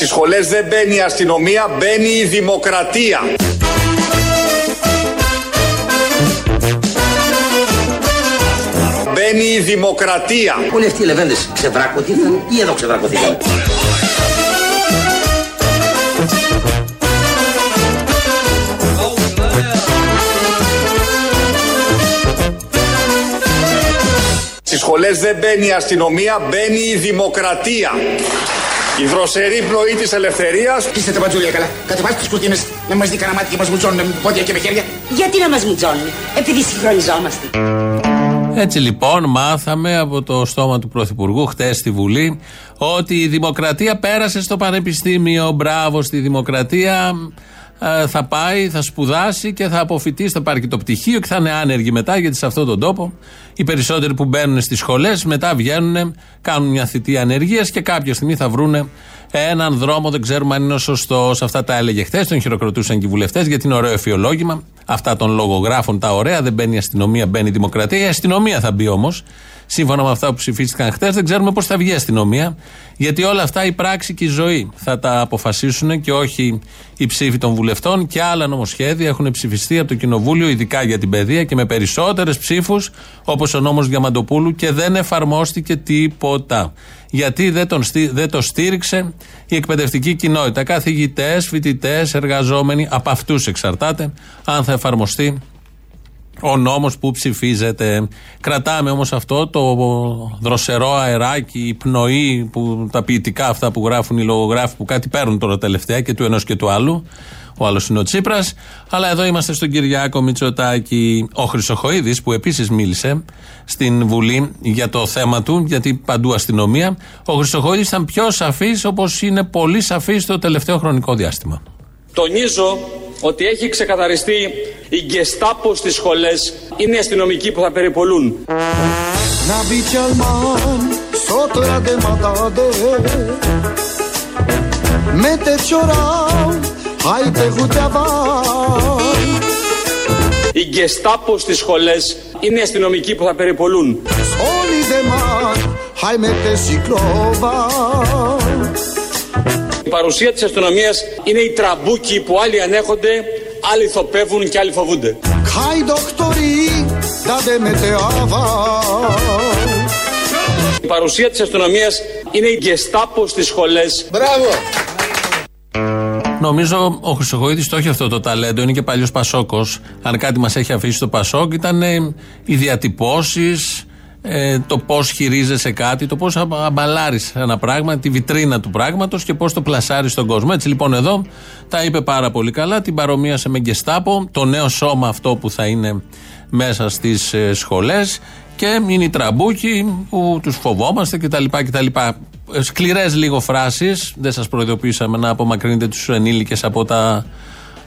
Στις σχολές δεν μπαίνει η αστυνομία, μπαίνει η δημοκρατία. Μπαίνει η δημοκρατία. Όλοι αυτοί οι λεβέντες ξεβράκωθηκαν ή εδώ ξεβράκωθηκαν. Στις σχολές δεν μπαίνει η αστυνομία, μπαίνει η δημοκρατία. Η δροσερή πνοή της ελευθερίας Είστε τα μπατζούλια καλά. Κατεβάστε τις κουρτίνες να μας δει κανένα μάτι και μας μουτσώνουν με πόδια και με χέρια. Γιατί να μας μουτζώνουν, επειδή συγχρονιζόμαστε. Έτσι λοιπόν μάθαμε από το στόμα του Πρωθυπουργού χτες στη Βουλή ότι η δημοκρατία πέρασε στο Πανεπιστήμιο. Μπράβο στη δημοκρατία. Ε, θα πάει, θα σπουδάσει και θα αποφυτίσει, θα πάρει και το πτυχίο και θα είναι άνεργοι μετά γιατί σε αυτόν τον τόπο οι περισσότεροι που μπαίνουν στις σχολές μετά βγαίνουν, κάνουν μια θητεία ανεργίας και κάποια στιγμή θα βρούνε έναν δρόμο, δεν ξέρουμε αν είναι ο σωστός. Αυτά τα έλεγε χθες, τον χειροκροτούσαν και οι βουλευτές γιατί είναι ωραίο εφιολόγημα. Αυτά των λογογράφων τα ωραία, δεν μπαίνει η αστυνομία, μπαίνει η δημοκρατία. Η αστυνομία θα μπει όμως. Σύμφωνα με αυτά που ψηφίστηκαν χθες, δεν ξέρουμε πώς θα βγει η αστυνομία. Γιατί όλα αυτά η πράξη και η ζωή θα τα αποφασίσουν και όχι οι ψήφοι των βουλευτών. Και άλλα νομοσχέδια έχουν ψηφιστεί από το Κοινοβούλιο, ειδικά για την παιδεία και με περισσότερες ψήφους, όπως ο νόμος Διαμαντοπούλου, και δεν εφαρμόστηκε τίποτα. Γιατί δεν, τον, στή- δεν το στήριξε η εκπαιδευτική κοινότητα. Καθηγητές, φοιτητές, εργαζόμενοι, από αυτούς εξαρτάται αν θα εφαρμοστεί ο νόμος που ψηφίζεται. Κρατάμε όμως αυτό το δροσερό αεράκι, η πνοή, που, τα ποιητικά αυτά που γράφουν οι λογογράφοι που κάτι παίρνουν τώρα τελευταία και του ενός και του άλλου. Ο άλλος είναι ο Τσίπρας. Αλλά εδώ είμαστε στον Κυριάκο Μητσοτάκη. Ο Χρυσοχοίδης, που επίσης μίλησε στην Βουλή για το θέμα του, γιατί παντού αστυνομία. Ο Χρυσοχοίδης ήταν πιο σαφής, όπως είναι πολύ σαφής στο τελευταίο χρονικό διάστημα. Τονίζω ότι έχει ξεκαθαριστεί η γκεστάπο στις σχολές είναι οι αστυνομικοί που θα περιπολούν. Nabicalman sotto la demodade Mette ciorau hai te Η γκεστάπο στις σχολές είναι οι αστυνομικοί που θα περιπολούν. Soli de man hai mette ciclova Η παρουσία της αστυνομίας είναι οι τραμπούκοι που άλλοι ανέχονται, άλλοι θοπεύουν και άλλοι φοβούνται. Hai doctori da de mette ava Η παρουσία της αστυνομίας είναι η γκεστάπο στις σχολές. Νομίζω ο Χρυσοχοίδης το έχει αυτό το ταλέντο, είναι και παλιός Πασόκος. Αν κάτι μας έχει αφήσει το Πασόκ, ήταν ε, οι διατυπώσεις, ε, το πώς χειρίζεσαι κάτι, το πώς αμπαλάρεις ένα πράγμα, τη βιτρίνα του πράγματος και πώς το πλασάρεις στον κόσμο. Έτσι λοιπόν εδώ τα είπε πάρα πολύ καλά, την παρομοίασε με Γκεστάπο, το νέο σώμα αυτό που θα είναι μέσα στις ε, σχολές και είναι οι τραμπούκοι που τους φοβόμαστε κτλ. κτλ. Σκληρές λίγο φράσεις, δεν σας προειδοποιήσαμε να απομακρύνετε τους ενήλικες από τα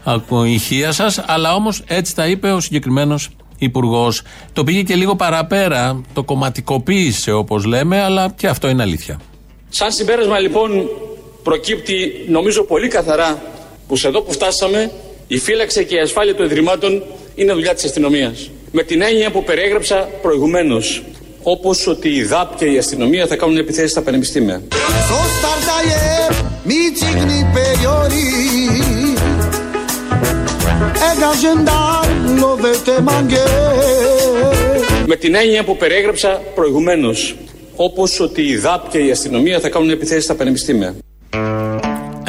ακο- ηχεία σας, αλλά όμως έτσι τα είπε ο συγκεκριμένος υπουργός. Το πήγε και λίγο παραπέρα, το κομματικοποίησε όπως λέμε, αλλά και αυτό είναι αλήθεια. Σαν συμπέρασμα λοιπόν προκύπτει νομίζω πολύ καθαρά που σε εδώ που φτάσαμε η φύλαξη και η ασφάλεια των ιδρυμάτων είναι δουλειά της αστυνομίας. Με την έννοια που περιέγραψα προηγουμένως. Όπως ότι η ΔΑΠ και η αστυνομία θα κάνουν επιθέσεις στα πανεπιστήμια. Sostardaje mi cigni periori Ega gendarmo vete manghe Με την έννοια που περιέγραψα προηγουμένως. Όπως ότι η ΔΑΠ και η αστυνομία θα κάνουν επιθέσεις στα πανεπιστήμια.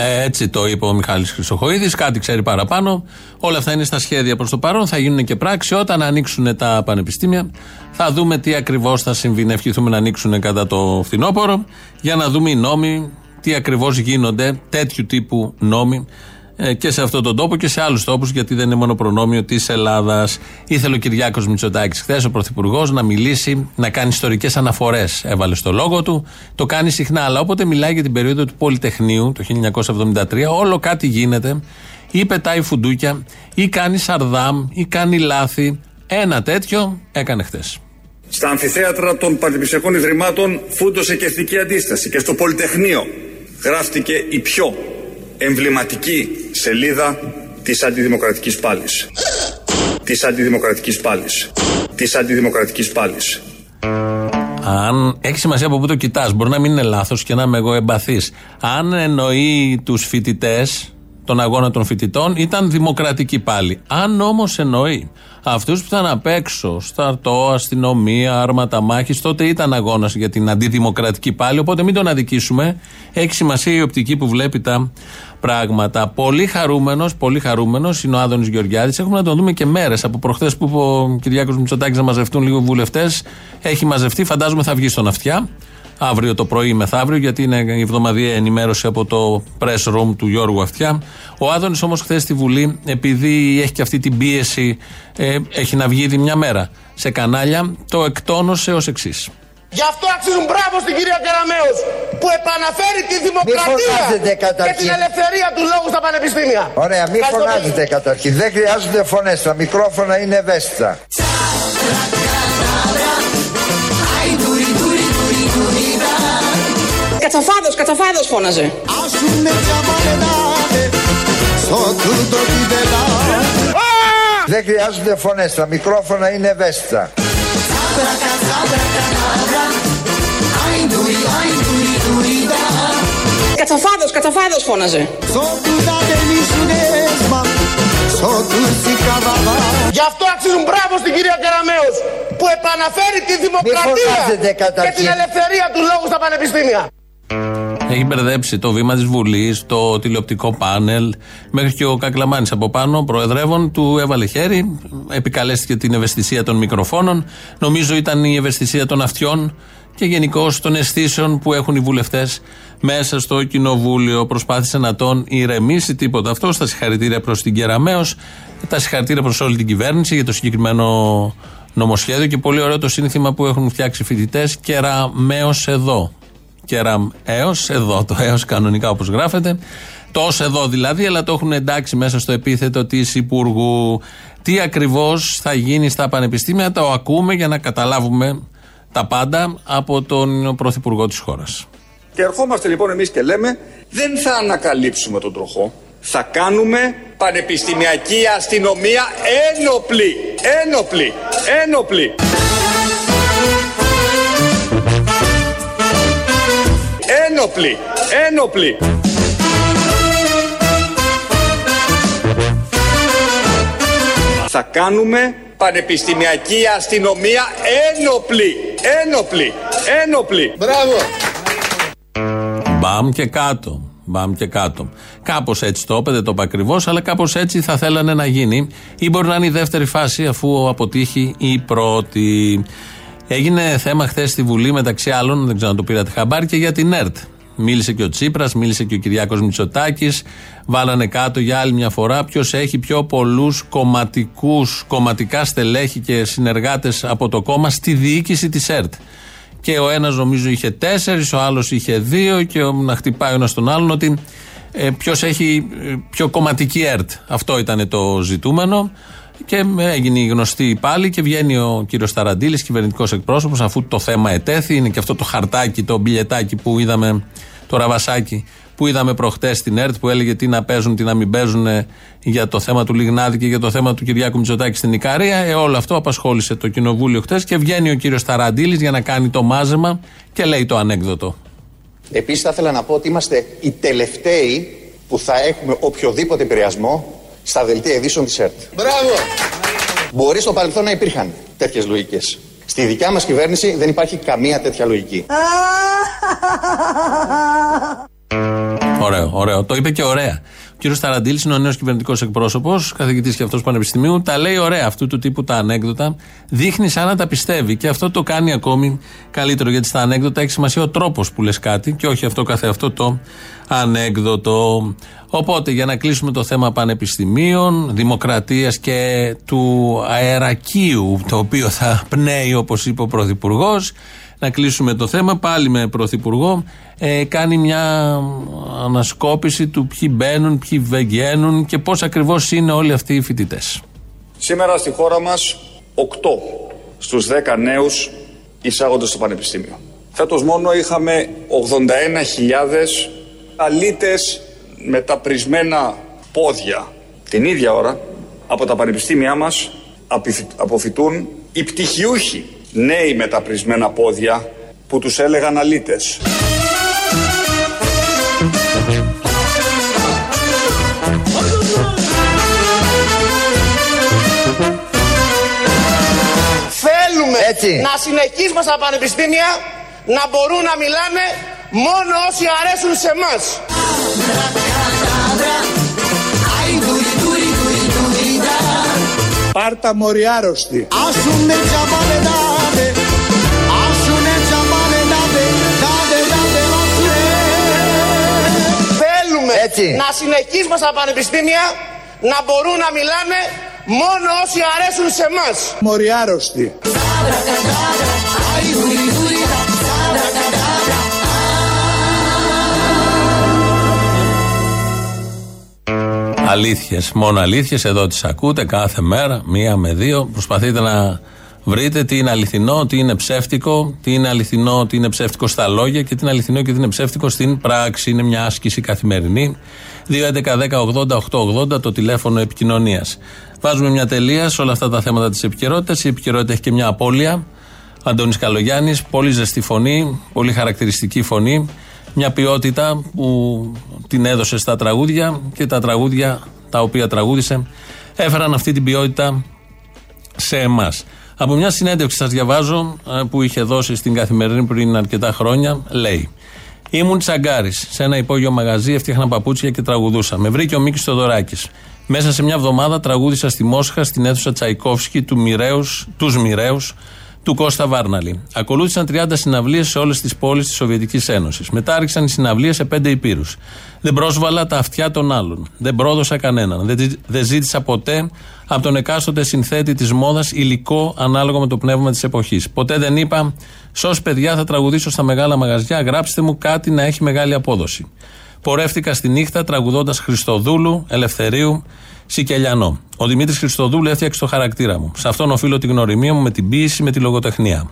Ε, Έτσι το είπε ο Μιχάλης Χρυσοχοίδης, κάτι ξέρει παραπάνω. Όλα αυτά είναι στα σχέδια προς το παρόν, θα γίνουν και πράξη. Όταν ανοίξουν τα πανεπιστήμια, θα δούμε τι ακριβώς θα συμβεί. Να ευχηθούμε να ανοίξουν κατά το φθινόπωρο, για να δούμε οι νόμοι, τι ακριβώς γίνονται, τέτοιου τύπου νόμοι ε, και σε αυτόν τον τόπο και σε άλλους τόπους, γιατί δεν είναι μόνο προνόμιο της Ελλάδας. Ήθελε ο Κυριάκος Μητσοτάκης χθες, ο Πρωθυπουργός, να μιλήσει, να κάνει ιστορικές αναφορές. Έβαλε στο λόγο του. Το κάνει συχνά, αλλά όποτε μιλάει για την περίοδο του Πολυτεχνείου, το 1973, όλο κάτι γίνεται. Ή πετάει φουντούκια, ή κάνει σαρδάμ, ή κάνει λάθη. Ένα τέτοιο έκανε χθες. Στα αμφιθέατρα των πανεπιστημιακών ιδρυμάτων φούντωσε και εθνική αντίσταση και στο Πολυτεχνείο γράφτηκε η πιο εμβληματική σελίδα της αντιδημοκρατικής πάλης. Της αντιδημοκρατικής πάλης. Της αντιδημοκρατικής πάλης. Αν έχει σημασία από πού το κοιτάς, μπορεί να μην είναι λάθος και να είμαι εγώ εμπαθής. Αν εννοεί τους φοιτητές, τον αγώνα των φοιτητών, ήταν δημοκρατική πάλι. Αν όμως εννοεί αυτούς που ήταν απ' έξω, στρατό, αστυνομία, άρματα μάχης, τότε ήταν αγώνας για την αντιδημοκρατική πάλι. Οπότε μην τον αδικήσουμε. Έχει σημασία η οπτική που βλέπει τα πράγματα. Πολύ χαρούμενος, πολύ χαρούμενος είναι ο Άδωνης Γεωργιάδης. Έχουμε να τον δούμε και μέρες. Από προχθές που είπε ο Κυριάκος Μητσοτάκης να μαζευτούν λίγο βουλευτές, έχει μαζευτεί. Φαντάζομαι θα βγει στον αυτιά αύριο το πρωί μεθαύριο, γιατί είναι η εβδομαδιαία ενημέρωση από το press room του Γιώργου Αυτιά. Ο Άδωνης όμως χθες στη Βουλή, επειδή έχει και αυτή την πίεση, ε, έχει να βγει ήδη μια μέρα σε κανάλια, το εκτόνωσε ως εξής. Γι' αυτό αξίζουν μπράβο στην κυρία Κεραμέως που επαναφέρει τη δημοκρατία και την ελευθερία του λόγου στα πανεπιστήμια. Ωραία, μην φωνάζετε καταρχήν. Δεν χρειάζονται φωνές. Τα μικρόφωνα είναι ευαίσθητα. Κατσαφάδος, κατσαφάδος φώναζε. Δεν χρειάζονται φωνές. Τα μικρόφωνα είναι ευαίσθητα. Κατσαφάδος, κατσαφάδος φώναζε. Γι' αυτό αξίζουν μπράβο στην κυρία Κεραμέως που επαναφέρει τη δημοκρατία και την ελευθερία του λόγου στα πανεπιστήμια. Έχει μπερδέψει το βήμα της Βουλής, το τηλεοπτικό πάνελ, μέχρι και ο Κακλαμάνης από πάνω, προεδρεύων, του έβαλε χέρι. Επικαλέστηκε την ευαισθησία των μικροφώνων. Νομίζω ήταν η ευαισθησία των αυτιών και γενικώ των αισθήσεων που έχουν οι βουλευτές μέσα στο κοινοβούλιο. Προσπάθησε να τον ηρεμήσει τίποτα αυτό. Στα συγχαρητήρια προς την Κεραμαίο, τα συγχαρητήρια προς όλη την κυβέρνηση για το συγκεκριμένο νομοσχέδιο και πολύ ωραίο το σύνθημα που έχουν φτιάξει φοιτητές. Κεραμαίο εδώ κεραμ έως, εδώ το έως κανονικά όπως γράφεται. Το εδώ δηλαδή, αλλά το έχουν εντάξει μέσα στο επίθετο της Υπουργού. Τι ακριβώς θα γίνει στα πανεπιστήμια, το ακούμε για να καταλάβουμε τα πάντα από τον Πρωθυπουργό της χώρας. Και ερχόμαστε λοιπόν εμείς και λέμε, δεν θα ανακαλύψουμε τον τροχό. Θα κάνουμε πανεπιστημιακή αστυνομία ένοπλη. Ένοπλη. Ένοπλη. Ένοπλοι! Ένοπλοι! Θα κάνουμε πανεπιστημιακή αστυνομία ένοπλη! Ένοπλη! Ένοπλη! Μπράβο! Μπαμ και κάτω. Μπαμ και κάτω. Κάπως έτσι το είπε, το είπα ακριβώς, αλλά κάπως έτσι θα θέλανε να γίνει. Ή μπορεί να είναι η δεύτερη φάση, αφού αποτύχει η πρώτη. Έγινε θέμα χθες στη Βουλή μεταξύ άλλων, δεν ξέρω αν το πήρατε χαμπάρι, και για την ΕΡΤ. Μίλησε και ο Τσίπρας, μίλησε και ο Κυριάκος Μητσοτάκης. Βάλανε κάτω για άλλη μια φορά ποιος έχει πιο πολλούς κομματικούς, κομματικά στελέχη και συνεργάτες από το κόμμα στη διοίκηση της ΕΡΤ. Και ο ένας νομίζω είχε τέσσερις, ο άλλος είχε δύο, και να χτυπάει ο ένας τον άλλον ότι ε, ποιος έχει ε, πιο κομματική ΕΡΤ. Αυτό ήταν το ζητούμενο. Και έγινε γνωστή πάλι και βγαίνει ο κύριος Ταραντήλη, κυβερνητικός εκπρόσωπος, αφού το θέμα ετέθη. Είναι και αυτό το χαρτάκι, το μπιλετάκι που είδαμε, το ραβασάκι που είδαμε προχτές στην ΕΡΤ που έλεγε τι να παίζουν, τι να μην παίζουν για το θέμα του Λιγνάδη και για το θέμα του Κυριάκου Μητσοτάκη στην Ικαρία. Ε, όλο αυτό απασχόλησε το κοινοβούλιο χτες και βγαίνει ο κύριος Ταραντήλη για να κάνει το μάζεμα και λέει το ανέκδοτο. Επίσης, θα ήθελα να πω ότι είμαστε οι τελευταίοι που θα έχουμε οποιοδήποτε επηρεασμό στα δελτία ειδήσεων της ΕΡΤ. Μπράβο! Μπορεί στο παρελθόν να υπήρχαν τέτοιες λογικές. Στη δικιά μας κυβέρνηση δεν υπάρχει καμία τέτοια λογική. Ωραίο, ωραίο. Το είπε και ωραία. Ο κύριος Ταραντήλης είναι ο νέος κυβερνητικός εκπρόσωπος, καθηγητής και αυτός πανεπιστημίου. Τα λέει ωραία αυτού του τύπου τα ανέκδοτα. Δείχνει σαν να τα πιστεύει και αυτό το κάνει ακόμη καλύτερο γιατί στα ανέκδοτα έχει σημασία ο τρόπος που λες κάτι και όχι αυτό καθε αυτό το ανέκδοτο. Οπότε για να κλείσουμε το θέμα πανεπιστημίων, δημοκρατίας και του αερακίου, το οποίο θα πνέει όπως είπε ο Πρωθυπουργός, να κλείσουμε το θέμα πάλι με Πρωθυπουργό. Ε, κάνει μια ανασκόπηση του ποιοι μπαίνουν, ποιοι βγαίνουν και πώς ακριβώς είναι όλοι αυτοί οι φοιτητές. Σήμερα στη χώρα μας 8 στους 10 νέους εισάγονται στο Πανεπιστήμιο. Φέτος μόνο είχαμε 81.000 αλήτες με τα πρισμένα πόδια. Την ίδια ώρα από τα πανεπιστήμια μας αποφυτούν οι πτυχιούχοι νέοι με τα πρισμένα πόδια που τους έλεγαν αλήτες. Θέλουμε να συνεχίσουμε στα πανεπιστήμια να μπορούν να μιλάνε μόνο όσοι αρέσουν σε εμάς. Πάρτα μωρή άρρωστη. Άσουνε τζαμπάνε δάδε, άσουνε τζαμπάνε δάδε, δάδε δάδε Θέλουμε να συνεχίσουμε στα πανεπιστήμια να μπορούν να μιλάνε μόνο όσοι αρέσουν σε εμάς. Μωρή άρρωστη. Αλήθειες, μόνο αλήθειες. Εδώ τις ακούτε κάθε μέρα, μία με δύο. Προσπαθείτε να βρείτε τι είναι αληθινό, τι είναι ψεύτικο, τι είναι αληθινό, τι είναι ψεύτικο στα λόγια και τι είναι αληθινό και τι είναι ψεύτικο στην πράξη. Είναι μια άσκηση καθημερινή. 2.11.10.80.880 το τηλέφωνο επικοινωνίας. Βάζουμε μια τελεία σε όλα αυτά τα θέματα της επικαιρότητας. Η επικαιρότητα έχει και μια απώλεια. Αντώνης Καλογιάννης, πολύ ζεστή φωνή, πολύ χαρακτηριστική φωνή. Μια ποιότητα που την έδωσε στα τραγούδια και τα τραγούδια τα οποία τραγούδισε έφεραν αυτή την ποιότητα σε εμάς. Από μια συνέντευξη σας διαβάζω ε, που είχε δώσει στην καθημερινή πριν αρκετά χρόνια, λέει. Ήμουν τσαγκάρης. Σε ένα υπόγειο μαγαζί έφτιαχνα παπούτσια και τραγουδούσα. Με βρήκε ο Μίκης Θοδωράκη. Μέσα σε μια εβδομάδα τραγούδισα στη Μόσχα στην αίθουσα Τσαϊκόφσκι του Μοιραίους, τους Μοιραίους του Κώστα Βάρναλη. Ακολούθησαν 30 συναυλίες σε όλες τις πόλεις της Σοβιετικής Ένωσης. Μετά άρχισαν οι συναυλίες σε πέντε υπήρους. Δεν πρόσβαλα τα αυτιά των άλλων. Δεν πρόδωσα κανέναν. Δεν, δεν ζήτησα ποτέ από τον εκάστοτε συνθέτη της μόδας υλικό ανάλογο με το πνεύμα της εποχής. Ποτέ δεν είπα, Σως παιδιά θα τραγουδήσω στα μεγάλα μαγαζιά, γράψτε μου κάτι να έχει μεγάλη απόδοση. Πορεύτηκα στη νύχτα τραγουδώντας Χριστοδούλου, Ελευθερίου, Σικελιανό. Ο Δημήτρης Χριστοδούλου έφτιαξε το χαρακτήρα μου. Σε αυτόν οφείλω την γνωριμία μου με την ποιήση, με τη λογοτεχνία.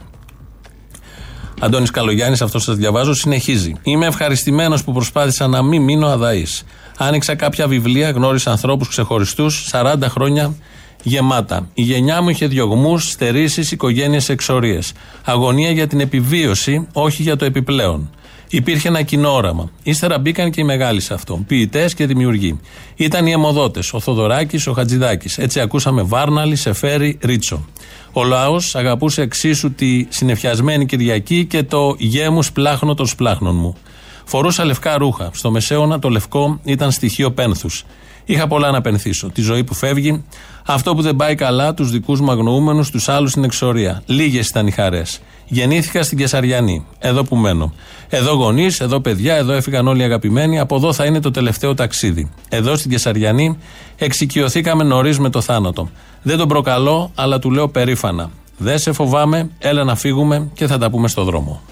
Αντώνης Καλογιάννης, αυτό σας διαβάζω, συνεχίζει. Είμαι ευχαριστημένος που προσπάθησα να μην μείνω αδαής. Άνοιξα κάποια βιβλία, γνώρισα ανθρώπους ξεχωριστούς, 40 χρόνια γεμάτα. Η γενιά μου είχε διωγμούς, στερήσεις, οικογένειες, εξορίες. Αγωνία για την επιβίωση, όχι για το επιπλέον. Υπήρχε ένα κοινό όραμα. Ύστερα μπήκαν και οι μεγάλοι σε αυτό. Ποιητές και δημιουργοί. Ήταν οι αιμοδότες. Ο Θοδωράκης, ο Χατζηδάκης. Έτσι ακούσαμε Βάρναλη, Σεφέρι, Ρίτσο. Ο λαός αγαπούσε εξίσου τη συνεφιασμένη Κυριακή και το γέμου σπλάχνο των σπλάχνων μου. Φορούσα λευκά ρούχα. Στο μεσαίωνα το λευκό ήταν στοιχείο πένθους. Είχα πολλά να πενθήσω. Τη ζωή που φεύγει, αυτό που δεν πάει καλά, τους δικούς μου αγνοούμενους, τους άλλους στην εξορία. Λίγες ήταν οι χαρές. Γεννήθηκα στην Κεσαριανή, εδώ που μένω. Εδώ γονείς, εδώ παιδιά, εδώ έφυγαν όλοι οι αγαπημένοι. Από εδώ θα είναι το τελευταίο ταξίδι. Εδώ στην Κεσαριανή εξοικειωθήκαμε νωρίς με το θάνατο. Δεν τον προκαλώ, αλλά του λέω περήφανα. Δεν σε φοβάμαι, έλα να φύγουμε και θα τα πούμε στο δρόμο.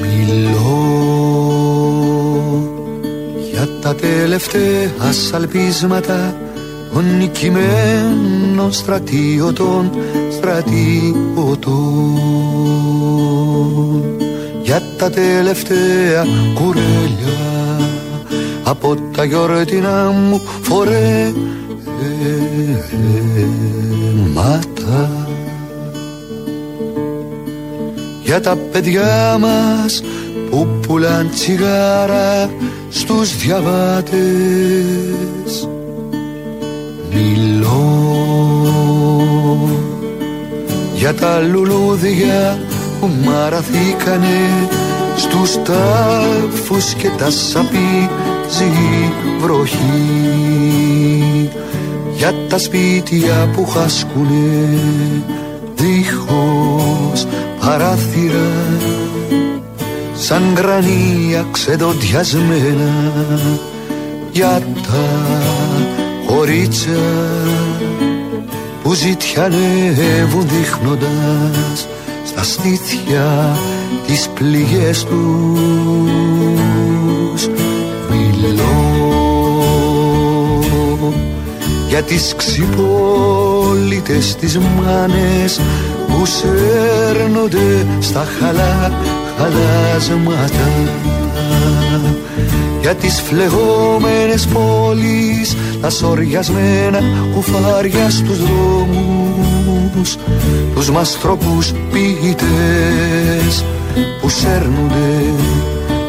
Μιλώ για τα τελευταία σαλπίσματα των νικημένων στρατιωτών στρατιωτών για τα τελευταία κουρέλια από τα γιορτινά μου φορέματα. Για τα παιδιά μας που πουλάν τσιγάρα στους διαβάτες μιλώ για τα λουλούδια που μαραθήκανε στους τάφους και τα σαπίζει βροχή. Για τα σπίτια που χάσκουνε δίχως παράθυρα σαν γρανία ξεδοντιασμένα για τα κορίτσα που ζητιανεύουν δείχνοντας στα στήθια τις πληγές τους. Μιλώ για τις ξυπόλυτες τις μάνες που σέρνονται στα χαλά χαλάσματα για τις φλεγόμενες πόλεις τα σοριασμένα κουφάρια στους δρόμους τους μαστρόπους ποιητές που σέρνονται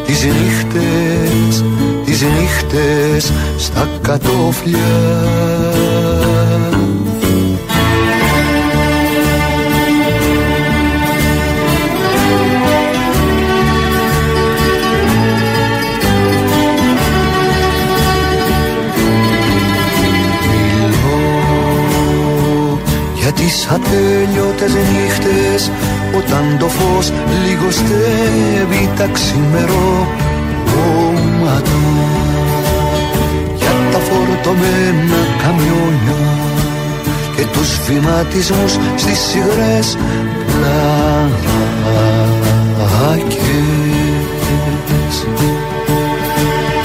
τις νύχτες, τις νύχτες στα κατόφλια τις ατέλειωτες νύχτες όταν το φως λιγοστεύει τα ξημερό για τα φορτωμένα καμιόνια και τους βηματισμούς στις υγρές πλάκες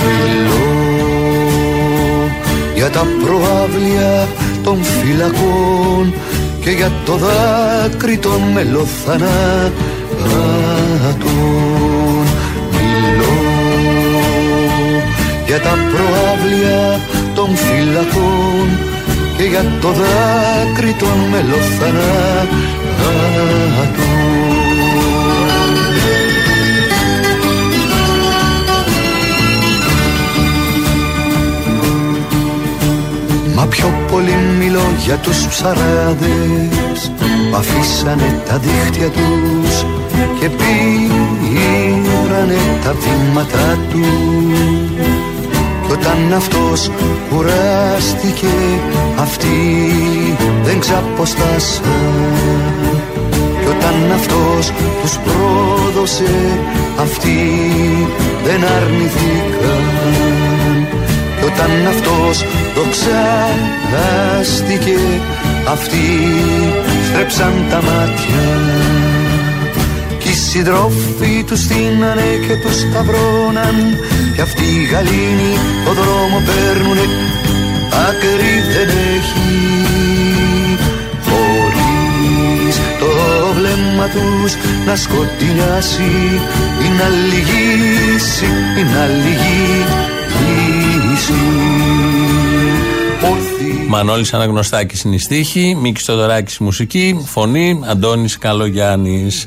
Μιλώ για τα προάβλια των φυλακών και για το δάκρυ των μελοθανάτων. Μιλώ για τα προάβλια των φυλακών και για το δάκρυ των μελοθανάτων Μα πιο πολύ μιλώ για τους ψαράδες που αφήσανε τα δίχτυα τους και πήρανε τα βήματα τους. Κι όταν αυτός κουράστηκε αυτοί δεν ξαποστάσαν. Κι όταν αυτός τους πρόδωσε αυτοί δεν αρνηθήκαν κι όταν αυτός δοξάστηκε Αυτοί στρέψαν τα μάτια Κι οι συντρόφοι τους στείνανε και τους σταυρώναν. Κι αυτοί οι γαλήνοι το δρόμο παίρνουνε Άκρη δεν έχει. Χωρίς το βλέμμα τους να σκοτεινιάσει Είναι άλλη γύση, είναι άλλη Μανώλης Αναγνωστάκης είναι η στίχη, Μίκης Στοδωράκη μουσική, φωνή, Αντώνης Καλογιάννης.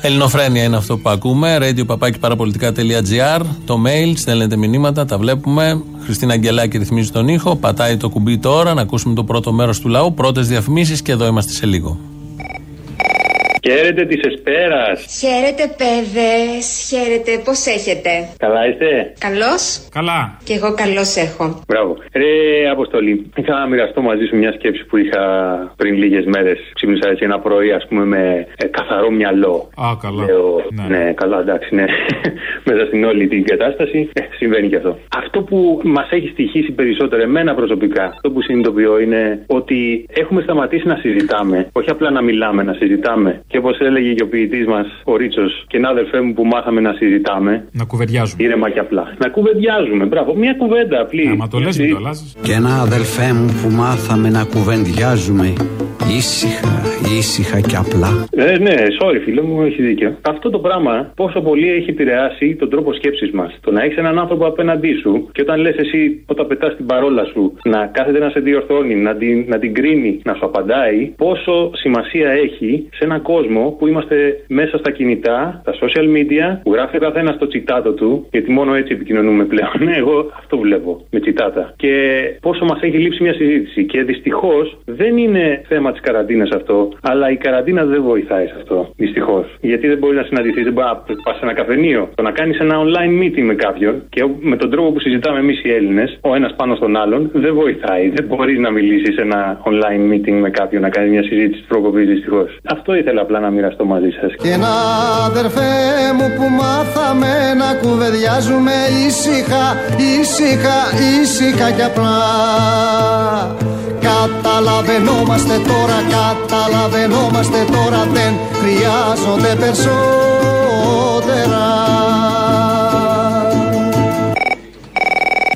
Ελληνοφρένια είναι αυτό που ακούμε. Radio παραπολιτικά.gr. Το mail, στέλνετε μηνύματα, τα βλέπουμε. Χριστίνα Αγγελάκη ρυθμίζει τον ήχο. Πατάει το κουμπί τώρα να ακούσουμε το πρώτο μέρος του λαού. Πρώτες διαφημίσεις και εδώ είμαστε σε λίγο. Χαίρετε της Εσπέρας. Χαίρετε, παιδε. Χαίρετε, πώς έχετε; Καλά είστε; Καλώς. Καλά. Και εγώ καλώς έχω. Μπράβο. Ρε, Αποστολή. Ήθελα να μοιραστώ μαζί σου μια σκέψη που είχα πριν λίγες μέρες. Ξύπνησα έτσι ένα πρωί, ας πούμε, με ε, καθαρό μυαλό. Α, καλά. Λέω, ναι. ναι. καλά, εντάξει, ναι. Μέσα στην όλη την κατάσταση ε, συμβαίνει και αυτό. Αυτό που μας έχει στοιχήσει περισσότερο, εμένα προσωπικά, αυτό που συνειδητοποιώ είναι ότι έχουμε σταματήσει να συζητάμε. Όχι απλά να μιλάμε, να συζητάμε και όπως έλεγε και ο ποιητής μας, ο Ρίτσος, και ένα αδερφέ μου που μάθαμε να συζητάμε. Να κουβεντιάζουμε. Ήρεμα και απλά. Να κουβεντιάζουμε. Μπράβο, μια κουβέντα απλή. Να μα το λες, μην το αλλάζεις. Και ένα αδελφέ μου που μάθαμε να κουβεντιάζουμε. Ήσυχα, ήσυχα και απλά. Ε, ναι, sorry φίλε μου, έχει δίκιο. Αυτό το πράγμα πόσο πολύ έχει επηρεάσει τον τρόπο σκέψης μας. Το να έχεις έναν άνθρωπο απέναντί σου και όταν λες εσύ, όταν πετάς την παρόλα σου, να κάθεται να σε διορθώνει, να την, να την κρίνει, να σου απαντάει, πόσο σημασία έχει σε έναν κόσμο κόσμο που είμαστε μέσα στα κινητά, τα social media, που γράφει ο καθένας το τσιτάτο του, γιατί μόνο έτσι επικοινωνούμε πλέον. Ναι, εγώ αυτό βλέπω με τσιτάτα. Και πόσο μας έχει λείψει μια συζήτηση. Και δυστυχώς δεν είναι θέμα της καραντίνας αυτό, αλλά η καραντίνα δεν βοηθάει σε αυτό. Δυστυχώς. Γιατί δεν μπορείς να συναντηθείς, δεν μπορείς να πας σε ένα καφενείο. Το να κάνεις ένα online meeting με κάποιον και με τον τρόπο που συζητάμε εμείς οι Έλληνες, ο ένας πάνω στον άλλον, δεν βοηθάει. Δεν μπορείς να μιλήσεις ένα online meeting με κάποιον, να κάνεις μια συζήτηση τροποποιή δυστυχώς. Αυτό ήθελα απλά να μοιραστώ μαζί σας. Και ένα αδερφέ μου που μάθαμε να κουβεντιάζουμε ήσυχα, ήσυχα, ήσυχα και απλά. Καταλαβαίνόμαστε τώρα, καταλαβαίνόμαστε τώρα δεν χρειάζονται περισσότερα.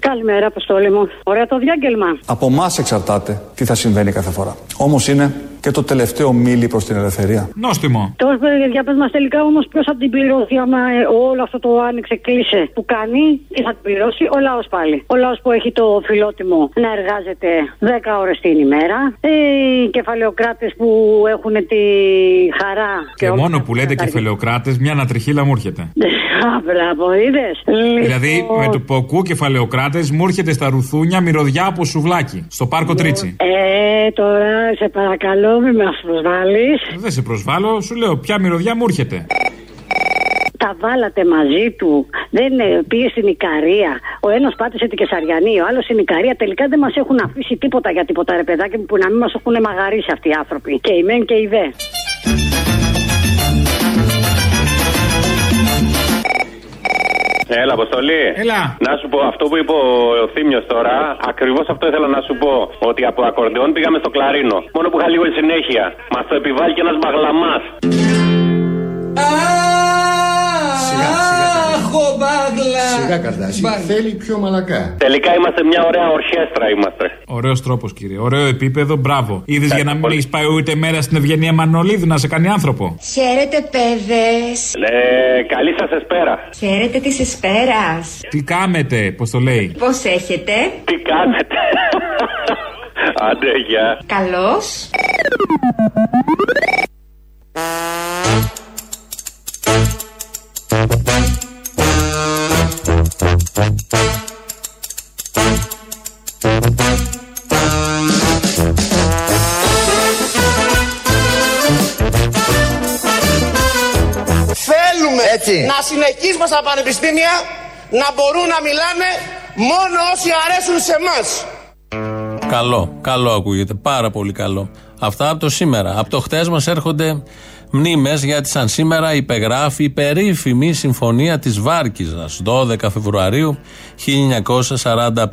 Καλημέρα, Αποστόλη μου. Ωραία το διάγγελμα. Από εμάς εξαρτάται τι θα συμβαίνει κάθε φορά. Όμως είναι και το τελευταίο μίλι προς την ελευθερία. Νόστιμο. Τώρα, για πες μας τελικά όμως ποιος θα την πληρώσει άμα ε, όλο αυτό το άνοιξε κλείσε που κάνει, τι θα την πληρώσει, ο λαός πάλι. Ο λαός που έχει το φιλότιμο να εργάζεται 10 ώρες την ημέρα, οι κεφαλαιοκράτες που έχουν τη χαρά. Και, μόνο που λέτε κεφαλαιοκράτες, μια ανατριχίλα μου έρχεται. Α, μπράβο, είδες. Δηλαδή Λοιπόν, με το που ακούω κεφαλαιοκράτες μου έρχεται στα ρουθούνια μυρωδιά από σουβλάκι, στο πάρκο Τρίτσι. Ε, τώρα σε παρακαλώ μην μας προσβάλλεις. Δεν σε προσβάλλω, σου λέω ποια μυρωδιά μου έρχεται. Τα βάλατε μαζί του. Δεν ε, πήγε στην Ικαρία. Ο ένας πάτησε την Κεσαριανή, ο άλλος στην Ικαρία. Τελικά δεν μας έχουν αφήσει τίποτα για τίποτα, ρε παιδάκι μου, που να μην μας έχουν μαγαρίσει αυτοί οι άνθρωποι. Και η μεν και η δε. Έλα, Αποστολή. Έλα. Να σου πω αυτό που είπε ο Θήμιος τώρα. Ακριβώς αυτό ήθελα να σου πω. Ότι από ακορντεόν πήγαμε στο κλαρίνο. Μόνο που είχα λίγο συνέχεια. Μας το επιβάλλει και ένας μαγλαμάς. Σιγά καρδάσι, θέλει πιο μαλακά. Τελικά είμαστε μια ωραία ορχέστρα είμαστε. Ωραίος τρόπος, κύριε. Ωραίο επίπεδο, μπράβο. Είδες για να μην έχεις πάει ούτε μέρα στην Ευγενία Μανολίδου να σε κάνει άνθρωπο; Χαίρετε, παιδες. Ε, καλή σας εσπέρα. Χαίρετε της εσπέρας. Τι κάμετε, πώς το λέει; Πώς έχετε; Τι κάνετε. Άντε, γεια. Καλώς. Έτσι. να συνεχίσουμε στα πανεπιστήμια να μπορούν να μιλάνε μόνο όσοι αρέσουν σε εμάς. Καλό, καλό ακούγεται. Πάρα πολύ καλό. Αυτά από το σήμερα. Από το χτες μας έρχονται μνήμες γιατί σαν σήμερα υπεγράφει η περίφημη συμφωνία της Βάρκιζα 12 Φεβρουαρίου 1945.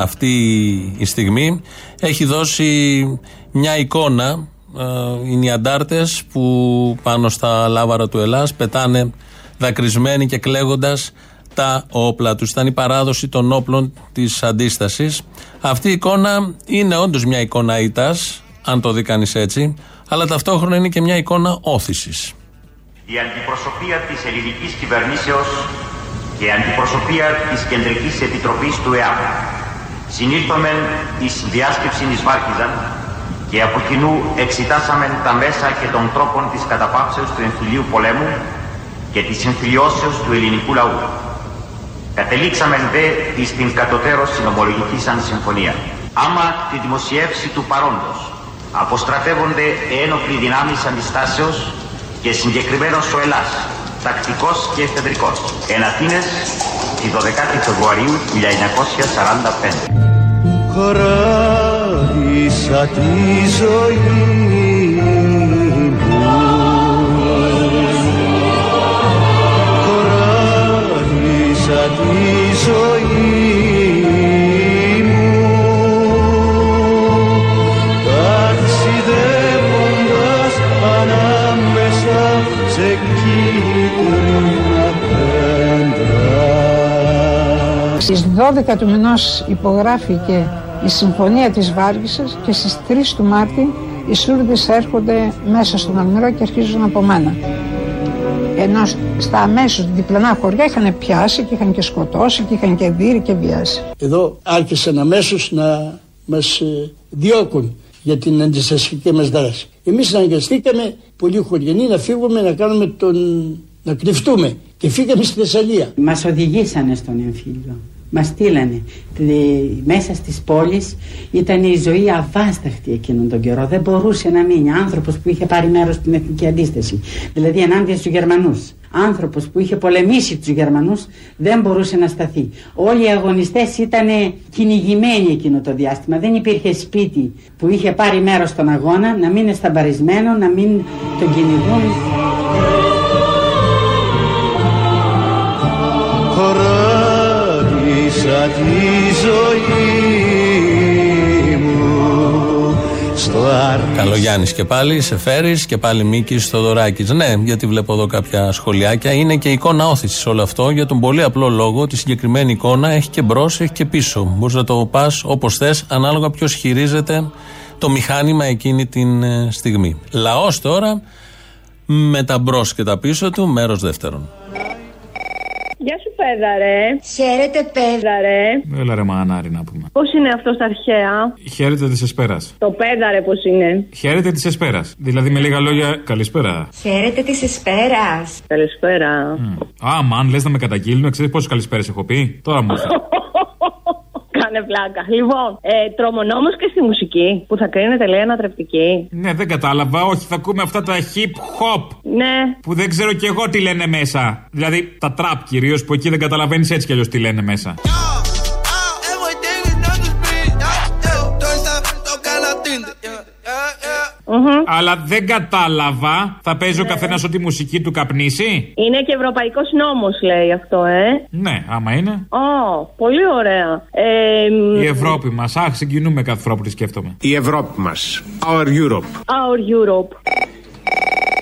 Αυτή η στιγμή έχει δώσει μια εικόνα. Ε, Είναι οι αντάρτες που πάνω στα λάβαρα του Ελλάς πετάνε δακρυσμένοι και κλαίγοντας τα όπλα τους. Ήταν η παράδοση των όπλων της αντίστασης. Αυτή η εικόνα είναι όντως μια εικόνα ήττας, αν το δει κανείς έτσι, αλλά ταυτόχρονα είναι και μια εικόνα όθησης. Η αντιπροσωπεία της ελληνικής κυβερνήσεως και η αντιπροσωπεία της Κεντρικής Επιτροπής του ΕΑΠ συνήλθομεν εις διάσκεψη εις Βάρκιζαν και από κοινού εξετάσαμεν τα μέσα και των τρόπων της καταπαύσεως του εμφυλίου πολέμου και της εμφυλιώσεως του ελληνικού λαού. Κατελήξαμεν δε εις την κατωτέρως συνομολογική σαν συμφωνία. Άμα τη δημοσιεύση του παρόντος αποστρατεύονται ένοπλοι δυνάμεις αντιστάσεως και συγκεκριμένος ο Ελλάς, τακτικός και εφεδρικός, εν Αθήνες τη 12η Φεβρουαρίου του 1945. Χωρίσα τη ζωή μου. Χωρίσα τη ζωή μου. Ταξιδεύοντας ανάμεσα σε κίτρινα δέντρα Στις 12 του μηνός υπογράφηκε η Συμφωνία της Βάργησας και στις 3 του Μάρτη οι Σούρδες έρχονται μέσα στον Αλμυρό και αρχίζουν από μένα. Ενώ στα αμέσως διπλανά χωριά είχαν πιάσει και είχαν και σκοτώσει και είχαν και δύρει και βιάσει. Εδώ άρχισαν αμέσως να μας ε, διώκουν για την αντιστασιακή μας δράση. Εμείς αναγκαστήκαμε πολλοί χωριανοί να φύγουμε να κάνουμε τον... να κρυφτούμε και φύγαμε στη Θεσσαλία. Μας οδηγήσανε στον εμφύλιο. Μας στείλανε Τη- μέσα στις πόλεις. Ήταν η ζωή αβάσταχτη εκείνον τον καιρό. Δεν μπορούσε να μείνει άνθρωπος που είχε πάρει μέρος στην εθνική αντίσταση. Δηλαδή ενάντια στους Γερμανούς. Άνθρωπος που είχε πολεμήσει τους Γερμανούς δεν μπορούσε να σταθεί. Όλοι οι αγωνιστές ήταν κυνηγημένοι εκείνο το διάστημα. Δεν υπήρχε σπίτι που είχε πάρει μέρος στον αγώνα να μην είναι σταμπαρισμένο, να μην τον κυνηγούν. Χωρίσα τη ζωή μου στο Καλογιάννη και πάλι, Σεφέρη και πάλι Μίκης Θοδωράκη. Ναι, γιατί βλέπω εδώ κάποια σχολιάκια. Είναι και εικόνα όθησης όλο αυτό για τον πολύ απλό λόγο ότι η συγκεκριμένη εικόνα έχει και μπρος, έχει και πίσω. Μπορείς να το πας όπως θες, ανάλογα ποιος χειρίζεται το μηχάνημα εκείνη την ε, στιγμή. Λαός τώρα με τα μπρος και τα πίσω του, μέρος δεύτερον. Γεια σου, πέδαρε. Χαίρετε, πέδαρε. Έλα ρε μανάρι να πούμε. Πώς είναι αυτό στα αρχαία; Χαίρετε της Εσπέρας. Το πέδαρε πώς είναι; Χαίρετε της Εσπέρας. Δηλαδή με λίγα λόγια, καλησπέρα. Χαίρετε της Εσπέρας. Καλησπέρα. Α, μαν, λες να με καταγγείλουν, ξέρεις πόσες καλησπέρες έχω πει; Τώρα μου ήρθες. Κάνε πλάκα. Λοιπόν, ε, τρομονόμο και στη μουσική που θα κρίνεται λέει ανατρεπτική. Ναι, δεν κατάλαβα. Όχι, θα ακούμε αυτά τα hip hop. Ναι. Που δεν ξέρω κι εγώ τι λένε μέσα. Δηλαδή τα trap κυρίως που εκεί δεν καταλαβαίνεις έτσι κι αλλιώς τι λένε μέσα. Αλλά δεν κατάλαβα. Θα παίζει ο καθένας ό,τι μουσική του καπνίσει; Είναι και ευρωπαϊκός νόμος, λέει αυτό, ε. Ναι, άμα είναι. Ω, πολύ ωραία. Ε, μ, Η Ευρώπη μας. Αχ, συγκινούμε κάθε φορά που τη σκέφτομαι. Η Ευρώπη μας. Our Europe. Our Europe.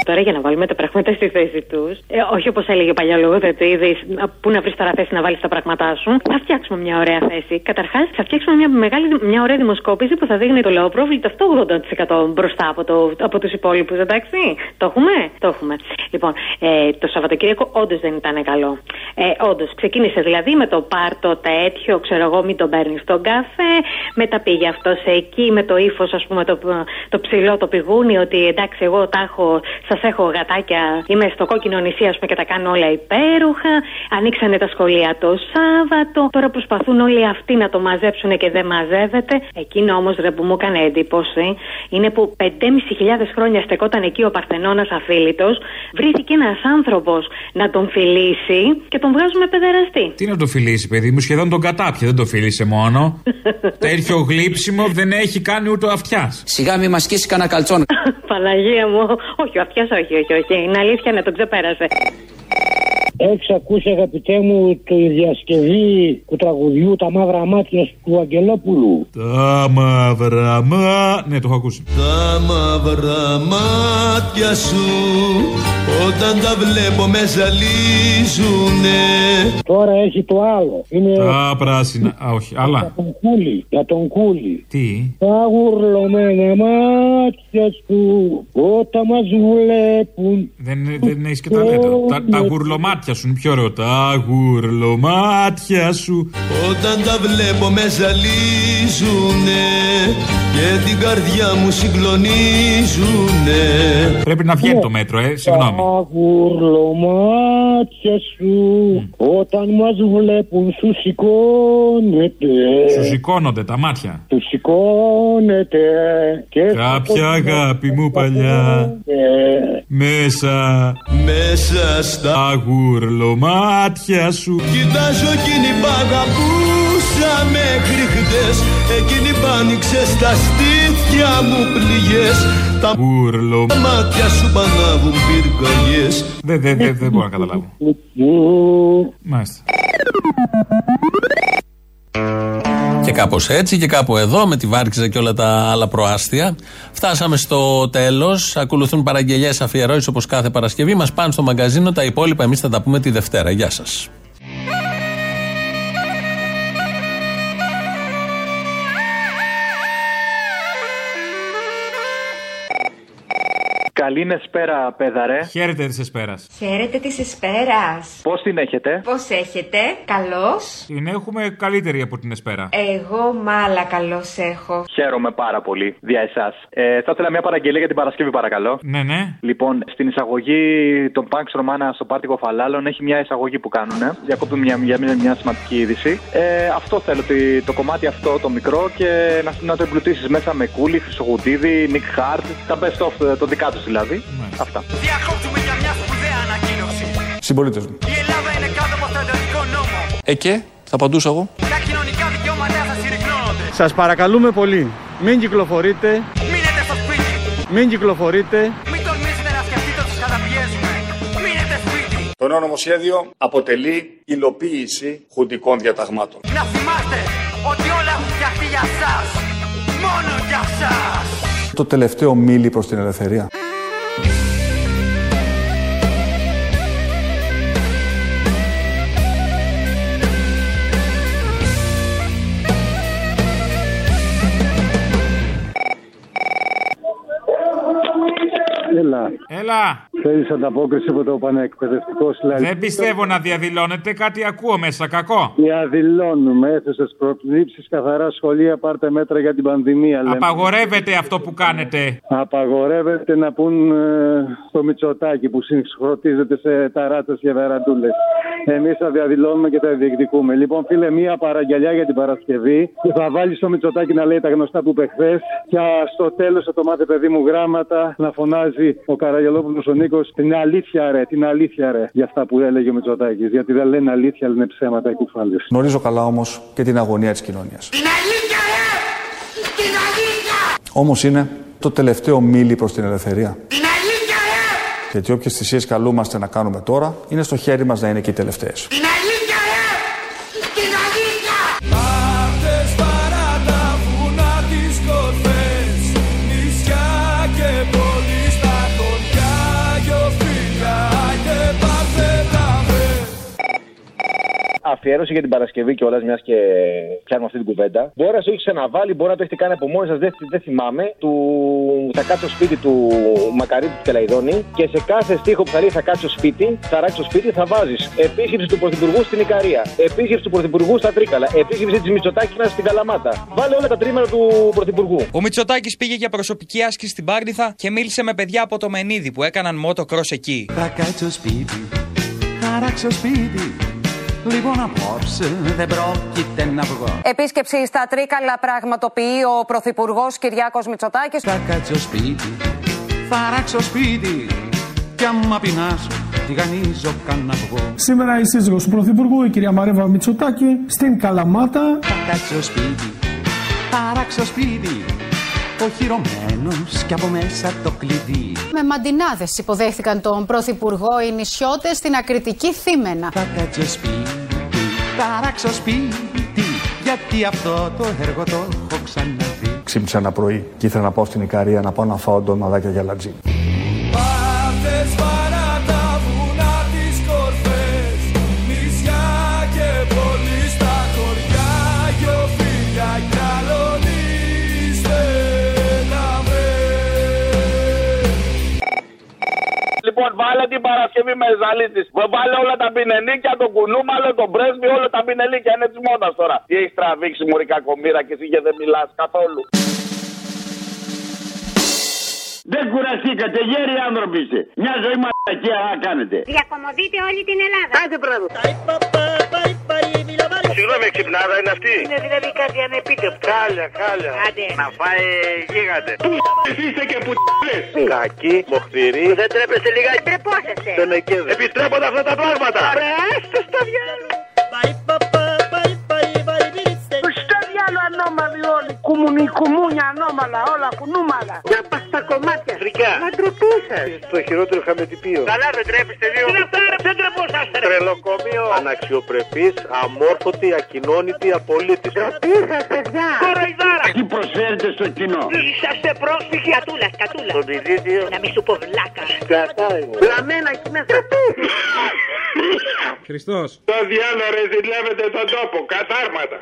Τώρα για να βάλουμε τα πράγματα στη θέση τους, ε, όχι όπως έλεγε ο παλιό λογοθετήδη, πού να βρεις τώρα θέση να βάλεις τα πράγματά σου. Θα φτιάξουμε μια ωραία θέση. Καταρχάς, θα φτιάξουμε μια, μεγάλη, μια ωραία δημοσκόπηση που θα δείχνει το λαοπρόβλητο αυτό 80% μπροστά από, το, από τους υπόλοιπους, εντάξει. Το έχουμε; Το έχουμε. Λοιπόν, ε, το Σαββατοκύριακο όντως δεν ήταν καλό. Ε, όντως, ξεκίνησε δηλαδή με το πάρτο τέτοιο, ξέρω εγώ, μην τον παίρνεις στον καφέ. Μετά πήγε αυτός εκεί με το ύφος, ας πούμε, το, το ψηλό, το πηγούνι, ότι εντάξει, εγώ τα έχω, σας έχω γατάκια, είμαι στο κόκκινο νησί, ας πούμε, και τα κάνω όλα υπέροχα. Ανοίξανε τα σχολεία το Σάββατο. Τώρα προσπαθούν όλοι αυτοί να το μαζέψουν και δεν μαζεύεται. Εκείνο όμως ρε που μου έκανε εντύπωση είναι που 5.500 χρόνια στεκόταν εκεί ο Παρθενώνας αφίλητος. Βρήκε ένας άνθρωπος να τον φιλήσει και τον βγάζουμε παιδεραστή. Τι να το φιλήσει, παιδί μου, σχεδόν τον κατάπια, δεν το φίλησε μόνο. Τέτοιο γλύψιμο δεν έχει κάνει ούτε ο αυτιάς. Σιγά μη μας σκίσει κανένα καλτσόν. Παναγία μου. Όχι, ο αυτιάς όχι, όχι, όχι. Είναι αλήθεια να τον ξεπέρασε. Έχεις ακούσει αγαπητέ μου τη διασκευή του τραγουδιού Τα μαύρα μάτια του Αγγελόπουλου; Τα μαύρα μάτια. Ναι, το έχω ακούσει. Τα μαύρα μάτια σου όταν τα βλέπω με ζαλίζουνε Τώρα έχει το άλλο. Είναι Τα πράσινα. Α, όχι, άλλα. για τον κούλι. Για τον κούλι. Τι; Τα γουρλωμένα μάτια σου όταν μας βλέπουν. Δεν, δεν έχεις και τα λέτε. Τα, τα γουρλωμάτια σου είναι πιο ωραίο. Τα γουρλωμάτια σου. Όταν τα βλέπω με ζαλίζουνε και την καρδιά μου συγκλονίζουνε Πρέπει να βγαίνει το μέτρο, ε, συγγνώμη. Τα γουρλωμάτια σου όταν μας βλέπουν σου σηκώνεται. Σου σηκώνονται τα μάτια. Του σηκώνεται και Κάποια αγάπη μου παλιά μέσα Μέσα στα τα γουρλωμάτια σου. Κοιτάζω εκείνη που αγαπούσα μέχρι χτες Εκείνη που άνοιξε στα στήθια μου πληγές Τα Γουρλω. μάτια σου πανάβουν πυρκαγιές Δεν δεν δεν δεν μπορώ να καταλάβω. Μάλιστα. Και κάπως έτσι και κάπου εδώ με τη Βάρκιζα και όλα τα άλλα προάστια. Φτάσαμε στο τέλος. Ακολουθούν παραγγελίε αφιερώσεις όπως κάθε Παρασκευή. Μας πάνε στο μαγκαζίνο. Τα υπόλοιπα εμείς θα τα πούμε τη Δευτέρα. Γεια σας. Καλή νεσπέρα, πέδαρε. Χαίρετε της Εσπέρας. Χαίρετε της Εσπέρας. Πώς την έχετε, Πώς έχετε, καλώς. Την έχουμε καλύτερη από την Εσπέρα. Εγώ μάλα καλώς έχω. Χαίρομαι πάρα πολύ δια εσάς. Ε, θα ήθελα μια παραγγελία για την Παρασκευή, παρακαλώ. Ναι, ναι. Λοιπόν, στην εισαγωγή των Πανξ Ρωμάνα στο Πάρτικο Φαλάλων έχει μια εισαγωγή που κάνουν. Διακόπτουν μια, μια, μια, μια σημαντική είδηση. Ε, αυτό θέλω, το, το κομμάτι αυτό το μικρό και να, να το εμπλουτίσεις μέσα με κούλι, χρυσογουτίδι, Nick Hart. Τα best of, ε, το δικά τους δηλαδή. Αυτά. Διακόπτουμε για μια σπουδαία ανακοίνωση. Συμπολίτες μου. Η Ελλάδα είναι κάτω από στρατιωτικό νόμο. Ε, και, θα απαντούσα εγώ; Τα κοινωνικά δικαιώματά σας συρρυκνώνονται. Σας παρακαλούμε πολύ, μην κυκλοφορείτε, Μείνετε στο σπίτι. μην κυκλοφορείτε. Μην τολμήσετε να σκεφτείτε ότι σας καταπιέζουμε. Μείνετε σπίτι. Το νέο νομοσχέδιο αποτελεί υλοποίηση χουντικών διαταγμάτων. Να θυμάστε ότι όλα έχουν φτιαχτεί για εσά. Μόνο για εσά. Το τελευταίο μίλι προς την ελευθερία. Ela. Θέλεις ανταπόκριση από το πανεκπαιδευτικό συλλαλητήριο. Δεν πιστεύω να διαδηλώνετε, κάτι ακούω μέσα, κακό. Διαδηλώνουμε αίθουσε προκλήψει, καθαρά σχολεία, πάρτε μέτρα για την πανδημία. Λέμε. Απαγορεύεται αυτό που κάνετε. Απαγορεύεται να πούν ε, στο Μητσοτάκι που συγχρονίζεται σε ταράτσε και βεραντούλες. Εμείς θα διαδηλώνουμε και θα διεκδικούμε. Λοιπόν, φίλε, μία παραγγελιά για την Παρασκευή. Θα βάλεις στο Μητσοτάκι να λέει τα γνωστά που είπε χθες. Και στο τέλος θα το μάθει παιδί μου γράμματα να φωνάζει ο Καραγελόπουλο ο Νίκος την αλήθεια ρε, την αλήθεια ρε. Για αυτά που έλεγε ο Μητσοτάκης. Γιατί δεν λένε αλήθεια, λένε ψέματα οι κουφάλες. Γνωρίζω καλά όμως και την αγωνία της κοινωνίας. Την αλήθεια ρε! Την αλήθεια! Όμως είναι το τελευταίο μίλι προς την ελευθερία. Την αλήθεια ρε! Γιατί όποιες θυσίες καλούμαστε να κάνουμε τώρα, είναι στο χέρι μας να είναι και οι τελευταίες. Την αλήθεια Αφιέρωση για την Παρασκευή κιόλας, μιας και πιάνουμε αυτή την κουβέντα. Μπορεί να σου έχει ξαναβάλει, μπορεί να το έχετε κάνει από μόνοι σας, δεν, δεν θυμάμαι. Του θα κάτσω σπίτι του Μακαρίτη του Κελαϊδόνη και σε κάθε στίχο που θα λέει θα κάτσω σπίτι, θα ράξω σπίτι, θα βάζεις επίσκεψη του Πρωθυπουργού στην Ικαρία, επίσκεψη του Πρωθυπουργού στα Τρίκαλα, επίσκεψη της Μητσοτάκης στην Καλαμάτα. Βάλε όλα τα τρίμερα του Πρωθυπουργού. Ο Μητσοτάκης πήγε για προσωπική άσκηση στην Πάρνηθα και μίλησε με παιδιά από το Μενίδη που έκαναν μότο κρός εκεί. Θα κάτσω σπίτι, θα ράξω σπίτι Λοιπόν απόψε δεν πρόκειται να βγω Επίσκεψη στα Τρίκαλα πραγματοποιεί ο Πρωθυπουργός Κυριάκος Μητσοτάκης. Θα κάτσω σπίτι, θα ράξω σπίτι Κι άμα πεινάσω, τηγανίζω κανένα βγω Σήμερα η σύζυγος του Πρωθυπουργού, η κυρία Μαρέβα Μητσοτάκη, στην Καλαμάτα. Θα κάτσω σπίτι, θα ράξω σπίτι Οχυρωμένος κι από μέσα το κλειδί Με μαντινάδες υποδέχθηκαν τον Πρωθυπουργό οι νησιώτες στην ακριτική Θήμενα. Θα κάτσω σπίτι, θα ράξω σπίτι Γιατί αυτό το έργο το έχω ξαναδεί Ξύπνησα ένα πρωί και ήθελα να πάω στην Ικαρία να πάω να φάω ντομαδάκια για λατζί. Βάλε την Παρασκευή με ζαλίτης. Βάλε όλα τα πινελίκια, τον κουνούμαλο, τον πρέσβη, όλα τα πινελίκια. Είναι της μόδας τώρα. Τι έχεις τραβήξει, Μωρή κακομήρα και εσύ και δεν μιλάς καθόλου. Δεν κουραστήκατε, γέροι άνθρωποι είστε. Μια ζωή μαλακία να κάνετε. Διακομωδείτε όλη την Ελλάδα. Άντε πράγμα. Συγγνώμη, ξυπνάδα είναι αυτή. Είναι δηλαδή κάτι ανεπίτευτο. Χάλια, χάλια. Άντε. Να φάει γίγαντε. Είστε και που Κακή, μοχθηρή. Δεν τρέπεστε λιγάκι. Τρεπόσαστε. Στενεκέδε. Επιστρέπονται αυτά τα πράγματα. Ρε, άστε στο διάλογο. Στο διάλο ανώμαλοι όλοι. Κουμουνι, κουμούνια ανώμαλα, όλα κουνούμαλα. Για πας στα κομμάτια. Φρικά. Μα τροπούσα. Το χειρότερο χαμετυπίο. Καλά δεν τρέπεστε δύο. Τι αυτά ρε, δεν τρεπόσαστε ρε. Τρελοκομείο. Αναξιοπρεπής, αμόρφωτη, ακοινώνητη, απολύτης. Τροπούσα παιδιά. Κοροϊδάρα. Τι προσφέρετε στο κοινό. Είσαστε πρόσφυγοι. Κατούλα, κατούλας. Τον ηλίδιο. Να μη σου πω βλάκα. Κατάει. Βλαμμένα εκεί μέσα. Χριστός. Το διάλογο ρε ζηλεύετε τον τόπο. Κατάρματα.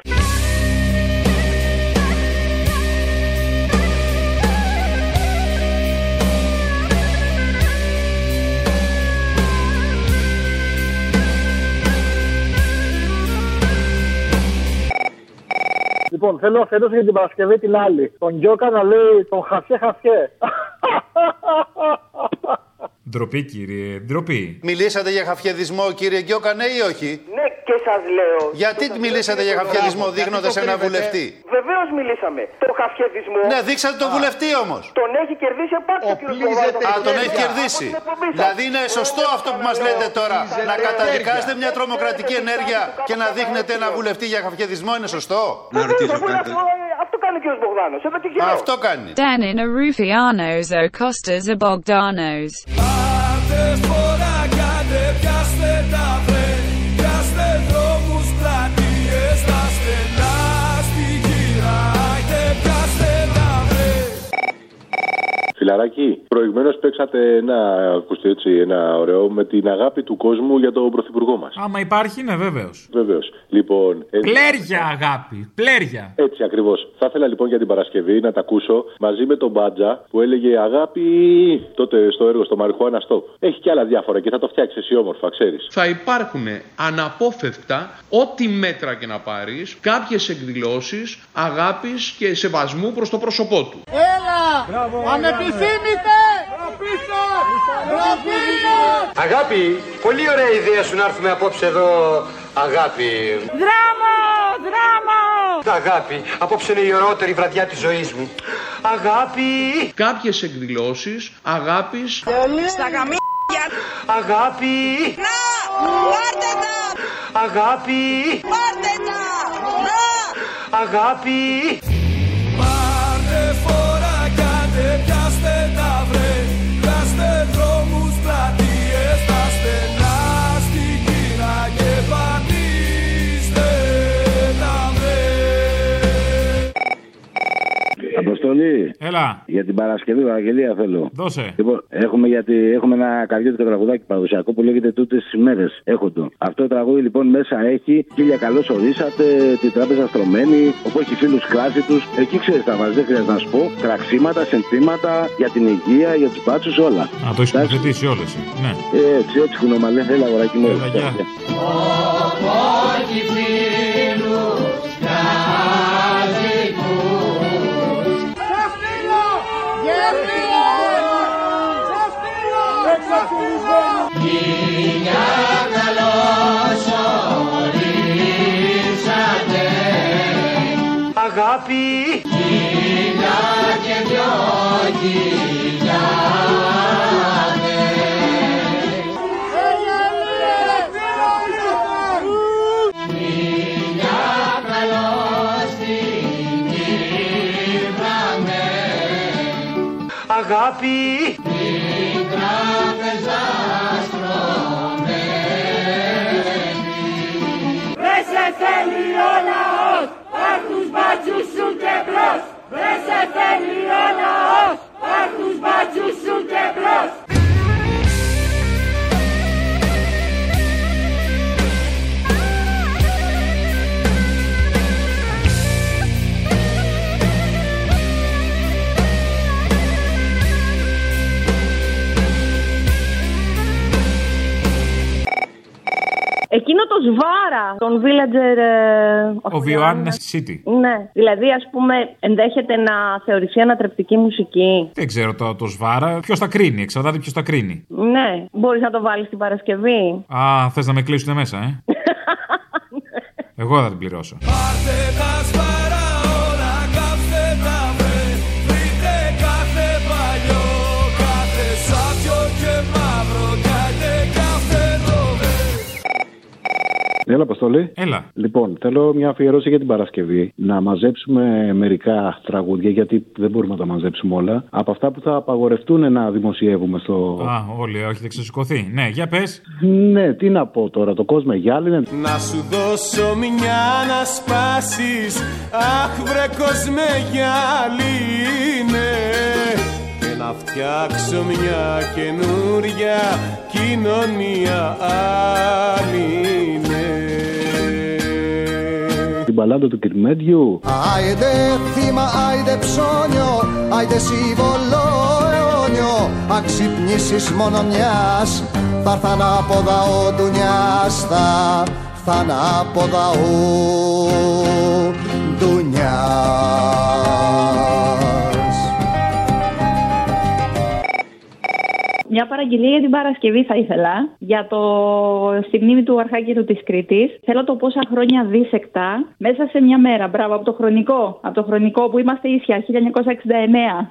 Λοιπόν, θέλω αφιέρωση για την Παρασκευή την άλλη. Τον Γιώκα να λέει τον χασιέ χασιέ. Ντροπή, κύριε, ντροπή. Μιλήσατε για χαφιεδισμό, κύριε Γκιόκα, ναι ή όχι; Ναι, και σας λέω. Γιατί μιλήσατε για χαφιεδισμό δείχνοντα ένα βουλευτή; Βεβαίως μιλήσαμε. Το χαφιεδισμό. Ναι, δείξατε τον βουλευτή όμως. Τον έχει κερδίσει απάτη ο κ. Α, τον έχει κερδίσει. Δηλαδή είναι σωστό αυτό που μας λέτε τώρα. Να καταδικάσετε μια τρομοκρατική ενέργεια και να δείχνετε ένα βουλευτή για χαφιεδισμό είναι σωστό; Να ρωτήσω κάτι. Αυτό κάνει ο κ. Μπογδάνος. Αυτό κάνει. Danin are Rufianos, O Costas are Bogdanos. Πάρτε φορά Φιλαράκι, προηγουμένως παίξατε ένα, ακούστε έτσι, ένα ωραίο με την αγάπη του κόσμου για τον πρωθυπουργό μας. Άμα υπάρχει, ναι, βέβαιω. Βεβαίως. Λοιπόν. ε, Πλέρια, αγάπη. Πλέρια. Έτσι ακριβώς. Θα ήθελα λοιπόν για την Παρασκευή να τα ακούσω μαζί με τον Μπάτζα που έλεγε Αγάπη τότε στο έργο στο Μαριχουάνα Στοπ. Έχει και άλλα διάφορα και θα το φτιάξεις εσύ όμορφα, ξέρεις. θα υπάρχουν αναπόφευκτα ό,τι μέτρα και να πάρεις κάποιες εκδηλώσεις αγάπης και σεβασμού προς το πρόσωπό του. Έλα! Ανεπιθύμητε! Πίσω! Αγάπη, πολύ ωραία ιδέα σου να έρθουμε απόψε εδώ. Αγάπη. Δράμο! Δράμο! Αγάπη, απόψε είναι η ωραιότερη βραδιά της ζωής μου. Αγάπη. Κάποιες εκδηλώσεις αγάπης Στα γαμίδια! Αγάπη. Να! Πάρτε τα! Αγάπη. Πάρτε τα! Να! Αγάπη. Αποστολή. Έλα. Για την Παρασκευή, Βαγγελία θέλω. Δώσε. Λοιπόν, έχουμε, γιατί, έχουμε ένα καρδιώτικο τραγουδάκι παραδοσιακό που λέγεται Τούτες τις μέρες. Έχω το. Αυτό το τραγούδι λοιπόν μέσα έχει Χίλια καλώς ορίσατε, την τράπεζα στρωμένη, όπου έχει φίλους κλάση τους. Εκεί ξέρεις τα βάζεις, δεν χρειάζεται να σου πω. Τραξίματα, συνθήματα για την υγεία, για τους μπάτσους, όλα. Α, το έχεις κουβεντήσει όλες. Ναι. Ε, Έτσι, έτσι κουνομαλέ, έλα αγοράκι μου. Έλα, γεια. Όχι Αγάπη. Χίλια και δυο Αγάπη. Θέλει ο λαός, πάρ' τους μπάτσους σου και μπρος Ρε σε θέλει ο λαός, Εκείνο το σβάρα, τον villager. ε, Ο Βιωάννης City. Ναι, δηλαδή ας πούμε ενδέχεται να θεωρηθεί ανατρεπτική μουσική. Δεν ξέρω το, το σβάρα. Ποιος τα κρίνει, εξαρτάται ποιος τα κρίνει. Ναι, μπορείς να το βάλεις την Παρασκευή. Α, θες να με κλείσουν μέσα, ε; Εγώ θα την πληρώσω. Πάρτε τα σφαρά Έλα, Αποστολή. Έλα. Λοιπόν, θέλω μια αφιερώση για την Παρασκευή. Να μαζέψουμε μερικά τραγούδια, γιατί δεν μπορούμε να τα μαζέψουμε όλα. Από αυτά που θα απαγορευτούν να δημοσιεύουμε στο. Α, όλοι, έχετε ξεσηκωθεί. Ναι, για πες. Ναι, τι να πω τώρα, το κόσμο γυάλινε. Να σου δώσω μια να σπάσεις Αχ βρε κόσμε γυάλινε Και να φτιάξω μια καινούρια κοινωνία μπαλάντα του Κυρμέντιου. Άιντε θύμα, άιντε ψώνιο, άιντε σύμβολο αιώνιο Αξυπνήσεις μόνο μιας, θα έρθαν από δαό ντουνιάς Θα έρθαν από δαό Μια παραγγελία για την Παρασκευή θα ήθελα. Για το στη μνήμη του Αρχάγγελου της Κρήτης. Θέλω το πόσα χρόνια δίσεκτα μέσα σε μια μέρα. Μπράβο, από το χρονικό. Από το χρονικό που είμαστε ίσια, 1969.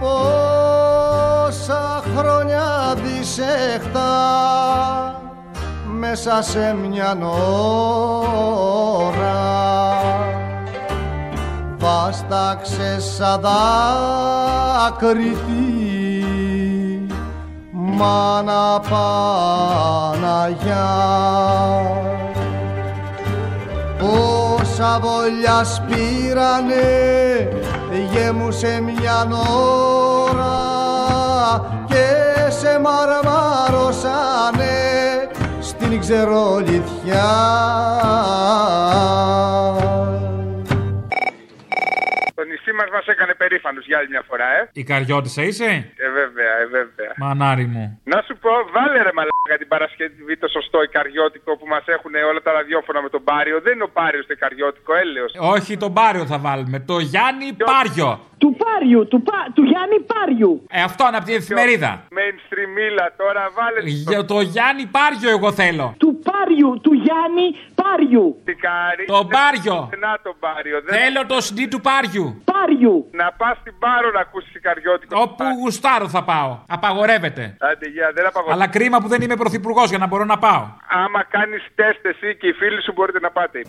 Πόσα χρόνια δισεχτά μέσα σε μια ώρα βάσταξες σαν δάκρυτη μάνα Παναγιά Πόσα βολιά σπήρανε γέμουσε μια ώρα και σε μαρμάρωσανε στην ξερολιτιά. Το νησί μα μας έκανε περήφανου για άλλη μια φορά, ε. Η καριώτησα είσαι; Ε, βέβαια, ε, βέβαια. Μανάρι μου. Να σου πω, βάλε ρε μαλάκα την Παρασκευή το σωστό ικαριώτικο που μας έχουν όλα τα ραδιόφωνα με τον Πάριο. Δεν είναι ο Πάριος το ικαριώτικο, έλεος. Όχι τον Πάριο θα βάλουμε. Το Γιάννη Πάριο. Του Πάριου, του, πα... του Γιάννη Πάριου. Ε, αυτό είναι από την εφημερίδα. Mainstreamίλα τώρα, βάλε. Για το Γιάννη Πάριο εγώ θέλω. Του Πάριου, του Γιάννη Πάριου. Τι κάρι. Το Πάριο. Να το Πάριο. Δεν... Θέλω το CD του Πάριου. Πάριου. Να πας στην Πάρο να ακούσεις ικαριώτικο. Όπου γουστάρω θα πάω. Απαγορεύεται. Άντε, για, δεν απαγορεύεται. Αλλά κρίμα που δεν είμαι πρωθυπουργός για να μπορώ να πάω. Άμα κάνεις τεστ εσύ και οι φίλοι σου μπορείτε να πάτε.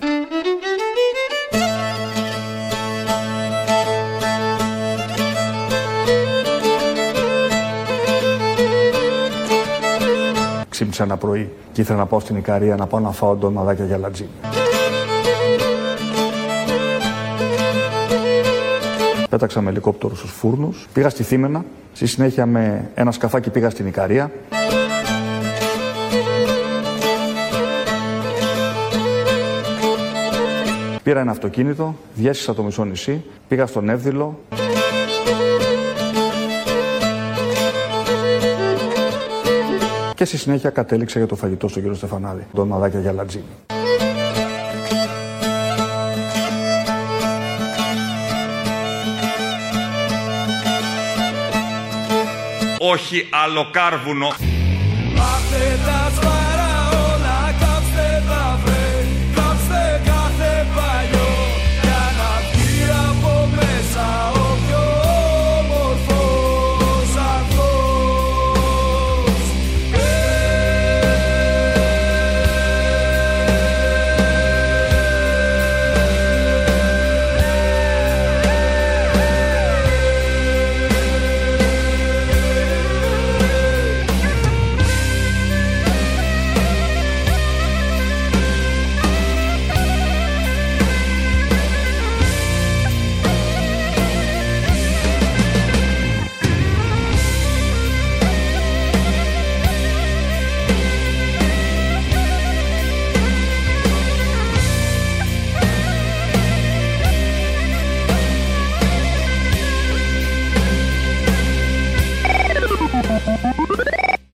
Ξύπνησα ένα πρωί και ήθελα να πάω στην Ικαρία να πάω να φάω ντομαδάκια για λατζίνι. Πέταξα με ελικόπτερο στους φούρνους, πήγα στη Θήμενα, στη συνέχεια με ένα σκαφάκι πήγα στην Ικαρία. Πήρα ένα αυτοκίνητο, διέσχισα το μισό νησί, πήγα στον Εύδηλο, και στη συνέχεια κατέληξα για το φαγητό στον κύριο Στεφανάδη, ντομαδάκια για λατζίνι. Όχι άλλο κάρβουνο.